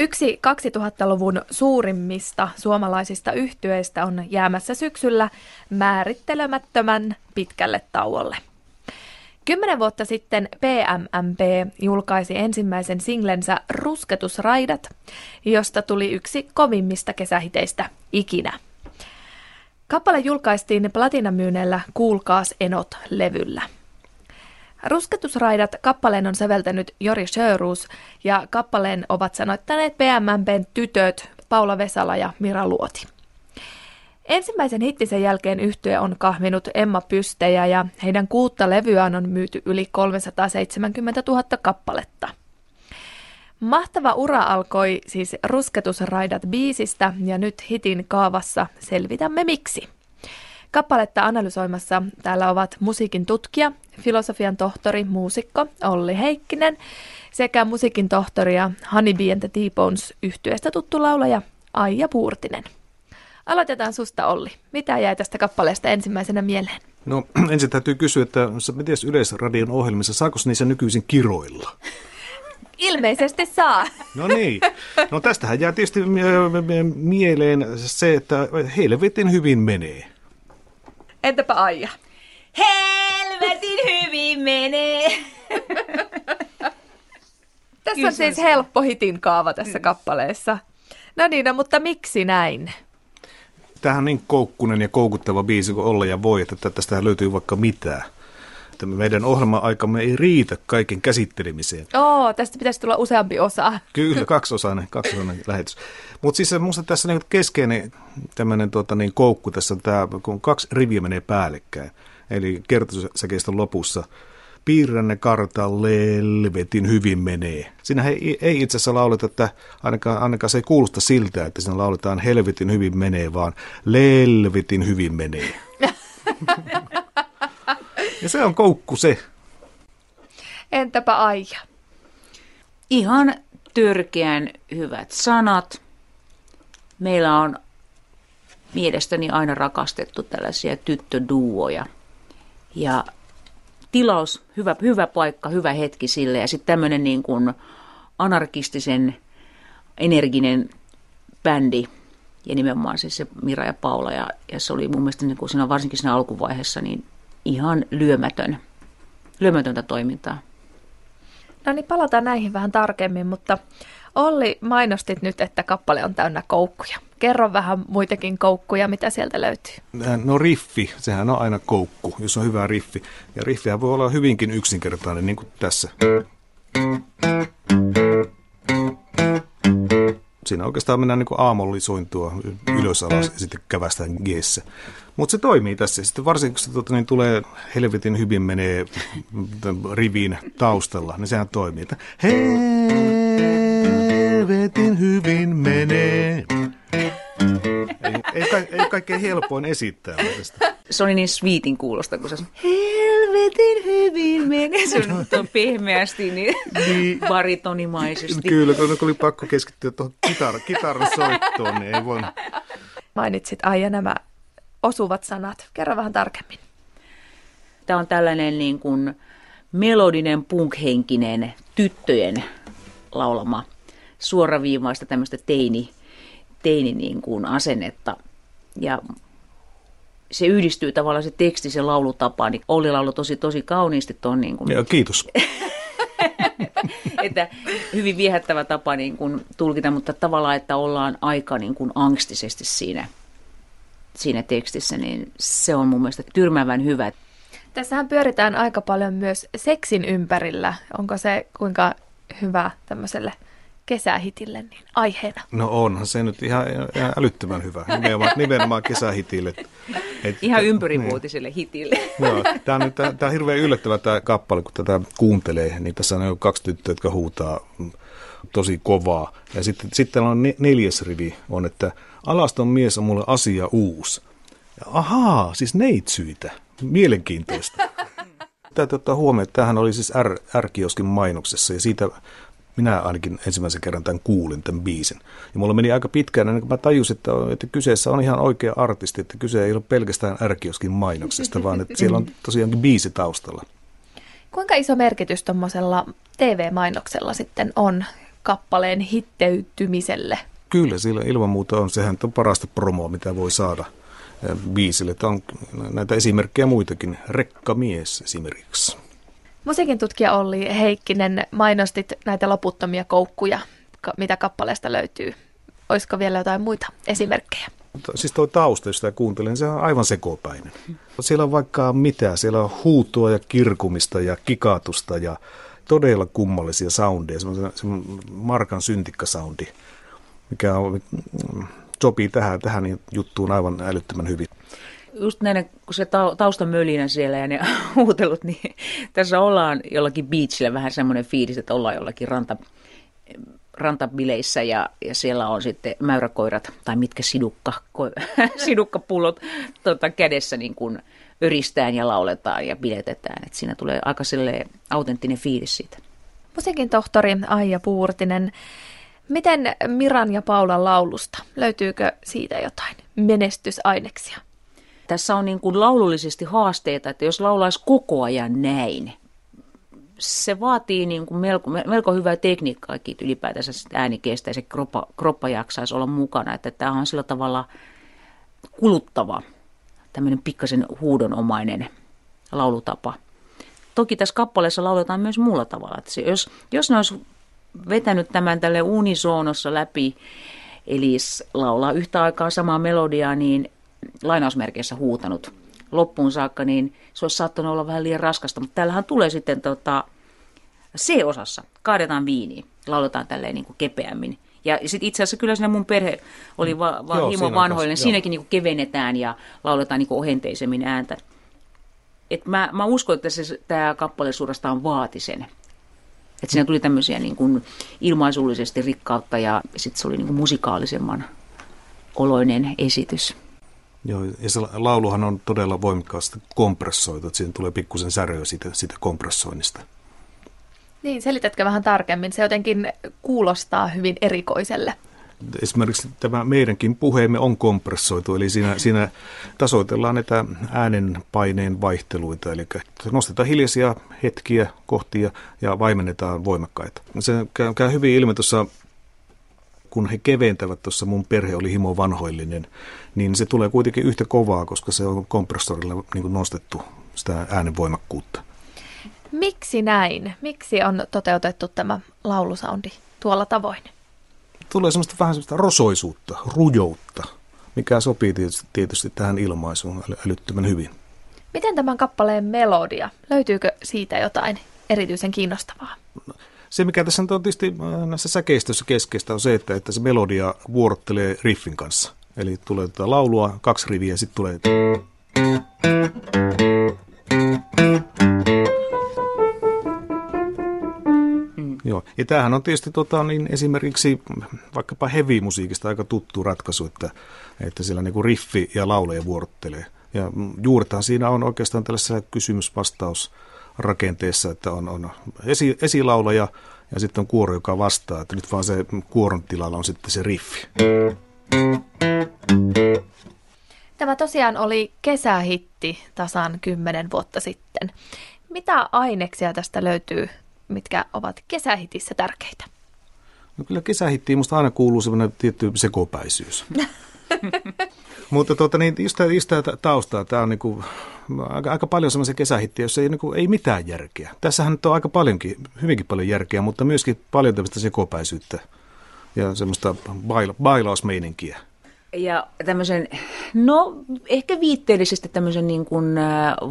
Yksi 2000-luvun suurimmista suomalaisista yhtyeistä on jäämässä syksyllä määrittelemättömän pitkälle tauolle. Kymmenen vuotta sitten PMMP julkaisi ensimmäisen singlensä Rusketusraidat, josta tuli yksi kovimmista kesähiteistä ikinä. Kappale julkaistiin platinamyyneellä Kuulkaas Enot-levyllä. Rusketusraidat kappaleen on säveltänyt Jori Sjöruus ja kappaleen ovat sanoittaneet PMMPn tytöt Paula Vesala ja Mira Luoti. Ensimmäisen hittisen jälkeen yhtye on kahminut Emma Pystejä ja heidän kuutta levyään on myyty yli 370 000 kappaletta. Mahtava ura alkoi siis Rusketusraidat biisistä ja nyt hitin kaavassa selvitämme miksi. Kappaletta analysoimassa täällä ovat musiikin tutkija, filosofian tohtori, muusikko Olli Heikkinen sekä musiikin tohtori ja Honeybee and the T-Bones yhtyeestä tuttu laulaja Aija Puurtinen. Aloitetaan susta Olli. Mitä jäi tästä kappaleesta ensimmäisenä mieleen? No ensin täytyy kysyä, että miten Yleisradion ohjelmissa, saako niissä nykyisin kiroilla? Ilmeisesti saa. No niin. No tästähän jää tietysti mieleen se, että helvetin hyvin menee. Entäpä Aija? Helvetin hyvin menee. tässä on siis helppo hitin kaava tässä mm. kappaleessa. No niin, no, mutta miksi näin? Tämähän on niin koukkunen ja koukuttava biisi kuin olla ja voi, että tästä löytyy vaikka mitään. Että meidän ohjelma-aikamme ei riitä kaiken käsittelemiseen. Oo, tästä pitäisi tulla useampi osa. Kyllä, kaksiosainen, kaksiosainen lähetys. Mutta siis minusta tässä niin keskeinen tämmöinen tota, niin koukku tässä, tämä, kun kaksi riviä menee päällekkäin. Eli kertosäkeistön lopussa piirränne kartan lelvetin hyvin menee. Siinä ei, ei itse asiassa lauleta, että ainakaan, ainakaan se ei kuulosta siltä, että siinä lauletaan helvetin hyvin menee, vaan lelvetin hyvin menee. ja se on koukku se. Entäpä Aija? Ihan törkeän hyvät sanat. Meillä on mielestäni aina rakastettu tällaisia tyttöduoja. Ja tilaus, hyvä, hyvä paikka, hyvä hetki sille. Ja sitten tämmöinen niin kuin anarkistisen, energinen bändi, ja nimenomaan siis se Mira ja Paula, ja, ja se oli mun mielestä niin kuin siinä, varsinkin siinä alkuvaiheessa niin ihan lyömätön, lyömätöntä toimintaa. No niin, palataan näihin vähän tarkemmin, mutta Olli, mainostit nyt, että kappale on täynnä koukkuja. Kerro vähän muitakin koukkuja, mitä sieltä löytyy. No riffi, sehän on aina koukku, jos on hyvä riffi. Ja riffihän voi olla hyvinkin yksinkertainen, niin kuin tässä. Siinä oikeastaan mennään niin aamollisointua ylös alas ja sitten kävästään g Mutta se toimii tässä. Sitten varsinkin kun se tuota, niin tulee helvetin hyvin menee riviin taustalla, niin sehän toimii. Helvetin hyvin menee. Ei, ei, ei kaikkein helpoin esittää. Se oli niin sweetin kuulosta, kun se on helvetin hyvin menee. Se on pehmeästi, niin, niin. baritonimaisesti. Kyllä, kun oli pakko keskittyä tuohon kitar- kitaran soittoon, niin ei voi. Mainitsit Aija nämä osuvat sanat. Kerro vähän tarkemmin. Tämä on tällainen niin kuin melodinen punkhenkinen tyttöjen laulama suoraviivaista tämmöistä teini, teini niin kuin asennetta. Ja se yhdistyy tavallaan se teksti, se laulutapa, niin Olli laulu tosi, tosi kauniisti tuon. Niin kuin... Ja, kiitos. että hyvin viehättävä tapa niin kuin tulkita, mutta tavallaan, että ollaan aika niin kuin angstisesti siinä, siinä tekstissä, niin se on mun mielestä tyrmävän hyvä. Tässähän pyöritään aika paljon myös seksin ympärillä. Onko se kuinka hyvä tämmöiselle kesähitille niin aiheena? No onhan se nyt ihan, ihan älyttömän hyvä, nimenomaan, nimenomaan kesähitille. Et, ihan ympärivuotiselle niin. hitille. Joo, tämä on, nyt, tämä, tämä on hirveän yllättävä tämä kappale, kun tätä kuuntelee, niin tässä on kaksi tyttöä, jotka huutaa tosi kovaa. Ja sitten, sitten on neljäs rivi, on, että alaston mies on mulle asia uusi. Ja ahaa, siis neitsyitä. Mielenkiintoista. Täytyy ottaa huomioon, että tämähän oli siis R, R-kioskin mainoksessa ja siitä minä ainakin ensimmäisen kerran tämän kuulin, tämän biisin. Ja mulla meni aika pitkään ennen kuin mä tajusin, että, että kyseessä on ihan oikea artisti, että kyse ei ole pelkästään ärkioskin mainoksesta, vaan että siellä on tosiaankin biisi taustalla. Kuinka iso merkitys tuommoisella TV-mainoksella sitten on kappaleen hitteytymiselle? Kyllä, sillä ilman muuta on. Sehän on parasta promoa, mitä voi saada eh, biisille. Tämä on näitä esimerkkejä muitakin. Rekkamies esimerkiksi. Musiikin tutkija Olli Heikkinen, mainostit näitä loputtomia koukkuja, mitä kappaleesta löytyy. Olisiko vielä jotain muita esimerkkejä? Siis tuo tausta, jos sitä kuuntelen, se on aivan sekopäinen. Siellä on vaikka mitä. Siellä on huutoa ja kirkumista ja kikatusta ja todella kummallisia soundeja. Semmoinen, semmoinen Markan syntikkasoundi, mikä on, sopii tähän, tähän juttuun aivan älyttömän hyvin just näiden, kun se taustamölinä siellä ja ne huutelut, niin tässä ollaan jollakin beachillä vähän semmoinen fiilis, että ollaan jollakin ranta, rantabileissä ja, ja siellä on sitten mäyräkoirat tai mitkä sidukka, ko, sidukkapullot tota, kädessä niin kuin öristään ja lauletaan ja biletetään. Et siinä tulee aika autenttinen fiilis siitä. Musiikin tohtori Aija Puurtinen, miten Miran ja Paulan laulusta, löytyykö siitä jotain menestysaineksia? Tässä on niin kuin laulullisesti haasteita, että jos laulaisi koko ajan näin, se vaatii niin kuin melko, melko hyvää tekniikkaakin, että ylipäätänsä ääni kestää ja se kroppa, kroppa jaksaisi olla mukana. Että tämä on sillä tavalla kuluttava, tämmöinen pikkasen huudonomainen laulutapa. Toki tässä kappaleessa lauletaan myös muulla tavalla. Että se, jos, jos ne olisi vetänyt tämän tälle unisoonossa läpi, eli laulaa yhtä aikaa samaa melodiaa, niin lainausmerkeissä huutanut loppuun saakka, niin se olisi saattanut olla vähän liian raskasta. Mutta täällähän tulee sitten tota, C-osassa, kaadetaan viiniä, lauletaan tälleen niin kuin kepeämmin. Ja sitten itse asiassa kyllä siinä mun perhe oli va, va, Joo, himo vanhoillinen. Siinäkin niin kuin kevennetään ja lauletaan niin kuin ohenteisemmin ääntä. Et mä, mä uskon, että se, tämä kappale suorastaan vaati sen. Että siinä tuli tämmöisiä niin kuin ilmaisullisesti rikkautta ja sitten se oli niin kuin musikaalisemman oloinen esitys. Joo, ja se lauluhan on todella voimakkaasti kompressoitu, että siihen tulee pikkusen säröä siitä, siitä kompressoinnista. Niin, selitätkö vähän tarkemmin? Se jotenkin kuulostaa hyvin erikoiselle. Esimerkiksi tämä meidänkin puheemme on kompressoitu, eli siinä, siinä tasoitellaan näitä äänenpaineen vaihteluita, eli nostetaan hiljaisia hetkiä, kohtia ja vaimennetaan voimakkaita. Se käy, käy hyvin ilmi tuossa kun he keventävät, tuossa mun perhe oli himo vanhoillinen, niin se tulee kuitenkin yhtä kovaa, koska se on kompressorilla niin kuin nostettu sitä äänenvoimakkuutta. Miksi näin? Miksi on toteutettu tämä laulusoundi tuolla tavoin? Tulee semmoista vähän semmoista rosoisuutta, rujoutta, mikä sopii tietysti, tietysti tähän ilmaisuun älyttömän hyvin. Miten tämän kappaleen melodia? Löytyykö siitä jotain erityisen kiinnostavaa? Se, mikä tässä on tietysti äh, näissä säkeistöissä keskeistä, on se, että, että se melodia vuorottelee riffin kanssa. Eli tulee tätä laulua, kaksi riviä, ja sitten tulee... Mm. Joo. Ja tämähän on tietysti tota, niin esimerkiksi vaikkapa heavy-musiikista aika tuttu ratkaisu, että, että siellä niin riffi ja lauleja vuorottelee. Ja juurtahan siinä on oikeastaan tällaisessa kysymys-vastaus rakenteessa, että on, on esi, esilaulaja ja sitten on kuoro, joka vastaa, että nyt vaan se kuoron tilalla on sitten se riffi. Tämä tosiaan oli kesähitti tasan kymmenen vuotta sitten. Mitä aineksia tästä löytyy, mitkä ovat kesähitissä tärkeitä? No kyllä kesähittiin musta aina kuuluu sellainen tietty sekopäisyys. Mutta tuota, niin, just, tämä, just tämä taustaa, tämä on niin kuin, aika, aika paljon semmoisia kesähittiä, joissa ei, niin kuin, ei mitään järkeä. Tässähän nyt on aika paljonkin, hyvinkin paljon järkeä, mutta myöskin paljon tämmöistä sekopäisyyttä ja semmoista baila, bailausmeininkiä. Ja tämmöisen, no ehkä viitteellisesti tämmöisen niin kuin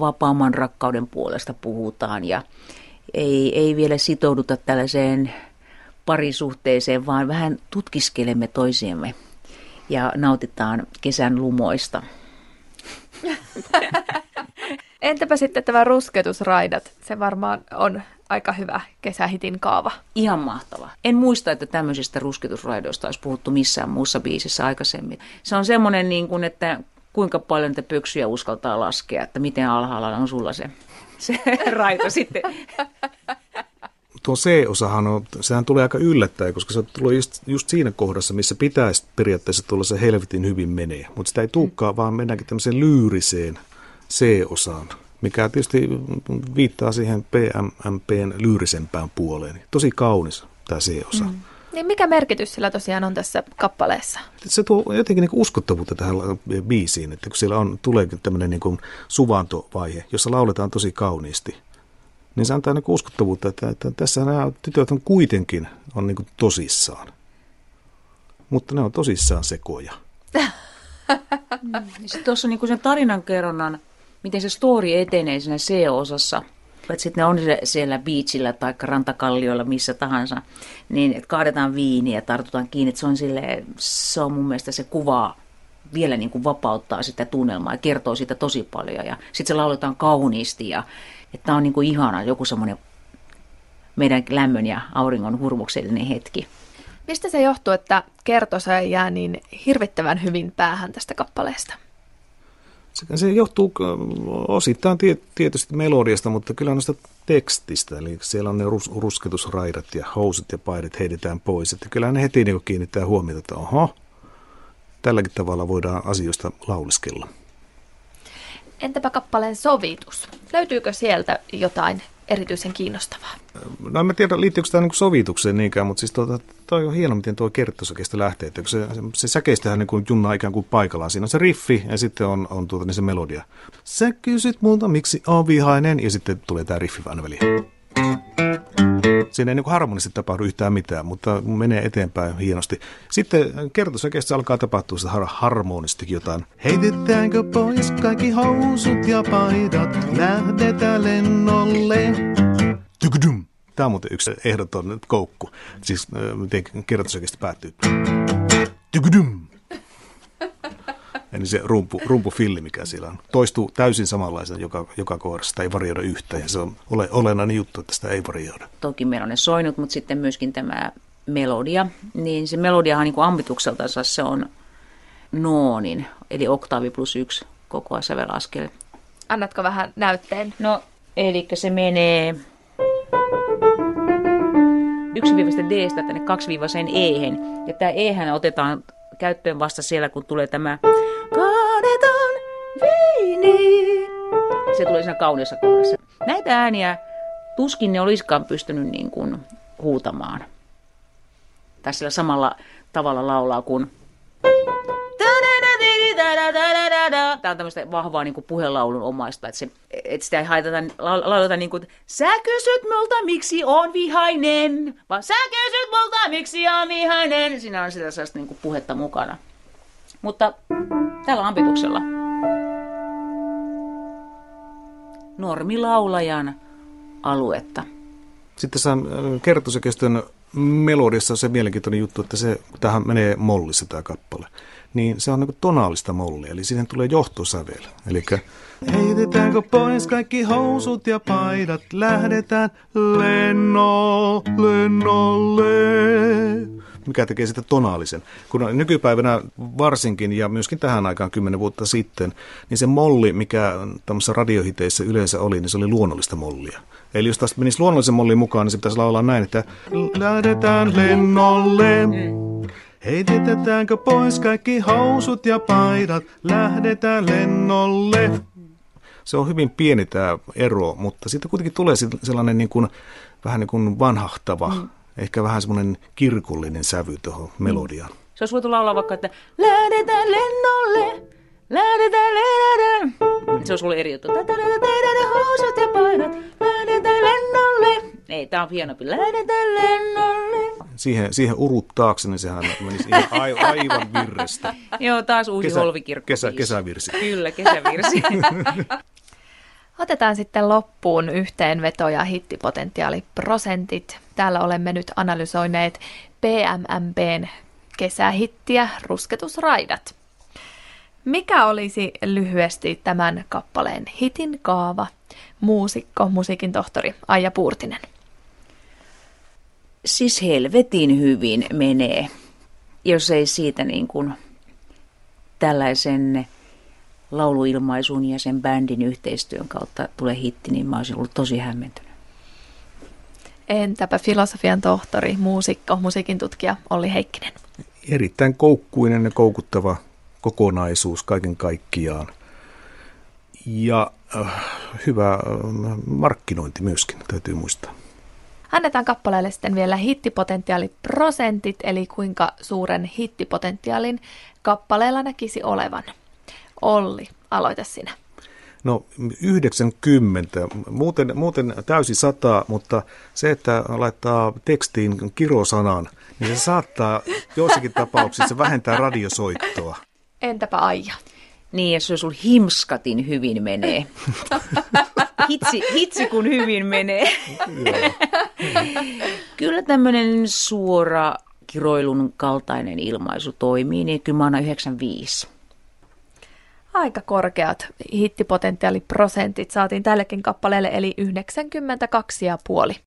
vapaamman rakkauden puolesta puhutaan ja ei, ei vielä sitouduta tällaiseen parisuhteeseen, vaan vähän tutkiskelemme toisiamme ja nautitaan kesän lumoista. Entäpä sitten tämä rusketusraidat? Se varmaan on aika hyvä kesähitin kaava. Ihan mahtava. En muista, että tämmöisistä rusketusraidoista olisi puhuttu missään muussa biisissä aikaisemmin. Se on semmoinen, niin kuin, että kuinka paljon te pöksyjä uskaltaa laskea, että miten alhaalla on sulla se, se raita sitten tuo C-osahan on, sehän tulee aika yllättäen, koska se tulee just, just siinä kohdassa, missä pitäisi periaatteessa tulla se helvetin hyvin menee. Mutta sitä ei tulekaan, vaan mennäänkin tämmöiseen lyyriseen C-osaan, mikä tietysti viittaa siihen PMMPn lyyrisempään puoleen. Tosi kaunis tämä C-osa. Mm. Niin mikä merkitys sillä tosiaan on tässä kappaleessa? Se tuo jotenkin niin uskottavuutta tähän biisiin, että kun siellä on, tulee tämmöinen niin suvantovaihe, jossa lauletaan tosi kauniisti, niin se antaa niin uskottavuutta, että, että tässä nämä tytöt on kuitenkin on niin tosissaan. Mutta ne on tosissaan sekoja. Sitten tuossa niin sen tarinankerronnan, miten se story etenee siinä C-osassa – että sitten ne on siellä beachillä tai rantakallioilla, missä tahansa, niin että kaadetaan viiniä ja tartutaan kiinni. Että se on, sille, se on mun mielestä se kuvaa vielä niin kuin vapauttaa sitä tunnelmaa ja kertoo siitä tosi paljon. Ja sitten se lauletaan kauniisti ja että on niin kuin ihana joku semmoinen meidän lämmön ja auringon hurmuksellinen hetki. Mistä se johtuu, että kertosa jää niin hirvittävän hyvin päähän tästä kappaleesta? Se johtuu osittain tietysti melodiasta, mutta kyllä noista tekstistä. Eli siellä on ne rus, rusketusraidat ja housut ja paidat heitetään pois. Että kyllä ne heti niin kiinnittää huomiota, että oho, tälläkin tavalla voidaan asioista lauleskella. Entäpä kappaleen sovitus? Löytyykö sieltä jotain erityisen kiinnostavaa? No en mä tiedä, liittyykö tämä niin sovitukseen niinkään, mutta siis tuota, toi on hieno, miten tuo kertosäkeistä lähtee. Että se, se, säkeistähän niin junnaa ikään kuin paikallaan. Siinä on se riffi ja sitten on, on tuota, niin se melodia. Sä kysyt multa, miksi on vihainen ja sitten tulee tämä riffi aina väliin. Siinä ei niin harmonisesti tapahdu yhtään mitään, mutta menee eteenpäin hienosti. Sitten kertosäkeessä alkaa tapahtua sitä har- harmonistikin jotain. Heitetäänkö pois kaikki housut ja paidat, lähdetään lennolle. Tykydum. Tämä on muuten yksi ehdoton koukku. Siis miten kertosäkeistä päättyy. Tykydum. Eli se rumpu, rumpufilli, mikä siellä on, toistuu täysin samanlaisena joka, joka kohdassa. Sitä ei varjoida yhtään ja se on ole, olennainen juttu, että sitä ei varjoida. Toki meillä on ne soinut, mutta sitten myöskin tämä melodia. Niin se melodiahan niin ambitukseltansa se on noonin, eli oktaavi plus yksi koko sävelaskel. Annatko vähän näytteen? No, eli se menee 1 d tänne 2 e Ja tämä e otetaan käyttöön vasta siellä, kun tulee tämä. Se tulee siinä kauniissa kohdassa. Näitä ääniä tuskin ne olisikaan pystynyt niin kuin huutamaan. Sillä samalla tavalla laulaa kuin Tämä on tämmöistä vahvaa niin puhelaulun omaista, että, se, että sitä ei haitata, lauleta niin kuin, sä kysyt multa, miksi on vihainen, vaan sä kysyt multa, miksi on vihainen. Siinä on sitä sellaista niin puhetta mukana. Mutta tällä ampituksella normilaulajan aluetta. Sitten tässä kertosäkestön melodiassa on se mielenkiintoinen juttu, että se, tähän menee mollissa tämä kappale niin se on niin tonaalista mollia, eli siihen tulee johtosävel. Eli heitetäänkö pois kaikki housut ja paidat, lähdetään lenno, lennolle. Mikä tekee sitä tonaalisen. Kun nykypäivänä varsinkin ja myöskin tähän aikaan kymmenen vuotta sitten, niin se molli, mikä tämmöisissä radiohiteissä yleensä oli, niin se oli luonnollista mollia. Eli jos tästä menisi luonnollisen mollin mukaan, niin se pitäisi laulaa näin, että lähdetään lennolle. Heitetäänkö pois kaikki housut ja paidat, lähdetään lennolle. Se on hyvin pieni tämä ero, mutta siitä kuitenkin tulee sellainen niin kuin, vähän niin kuin vanhahtava, mm. Ehkä vähän semmoinen kirkullinen sävy tuohon melodiaan. Se olisi voitu laulaa vaikka, että lähdetään lennolle, lähdetään, lähdetään. Se olisi ollut eri juttu. Housut ja paidat, lähdetään lennolle. Ei, tämä on hienompi. Lähdetään lennolle. Siihen, siihen uruttaakse, niin sehän menisi ihan aivan virrestä. Joo, taas uusi Kesä, holvikirkko. Kesä, kesävirsi. Kyllä, kesävirsi. Otetaan sitten loppuun yhteenveto ja hittipotentiaaliprosentit. Täällä olemme nyt analysoineet PMMBn kesähittiä Rusketusraidat. Mikä olisi lyhyesti tämän kappaleen hitin kaava? Muusikko, musiikin tohtori Aija Puurtinen siis helvetin hyvin menee, jos ei siitä niin kuin tällaisen lauluilmaisun ja sen bändin yhteistyön kautta tule hitti, niin mä olisin ollut tosi hämmentynyt. Entäpä filosofian tohtori, muusikko, musiikin tutkija Olli Heikkinen? Erittäin koukkuinen ja koukuttava kokonaisuus kaiken kaikkiaan. Ja äh, hyvä äh, markkinointi myöskin, täytyy muistaa. Annetaan kappaleelle sitten vielä hittipotentiaaliprosentit, eli kuinka suuren hittipotentiaalin kappaleella näkisi olevan. Olli, aloita sinä. No 90, muuten, muuten täysi sata, mutta se, että laittaa tekstiin kirosanan, niin se saattaa joissakin tapauksissa vähentää radiosoittoa. Entäpä Aija? Niin, ja se sun himskatin hyvin menee. hitsi, hitsi kun hyvin menee. kyllä tämmöinen suora kiroilun kaltainen ilmaisu toimii, niin kyllä mä annan 95. Aika korkeat hittipotentiaaliprosentit saatiin tällekin kappaleelle, eli 92,5.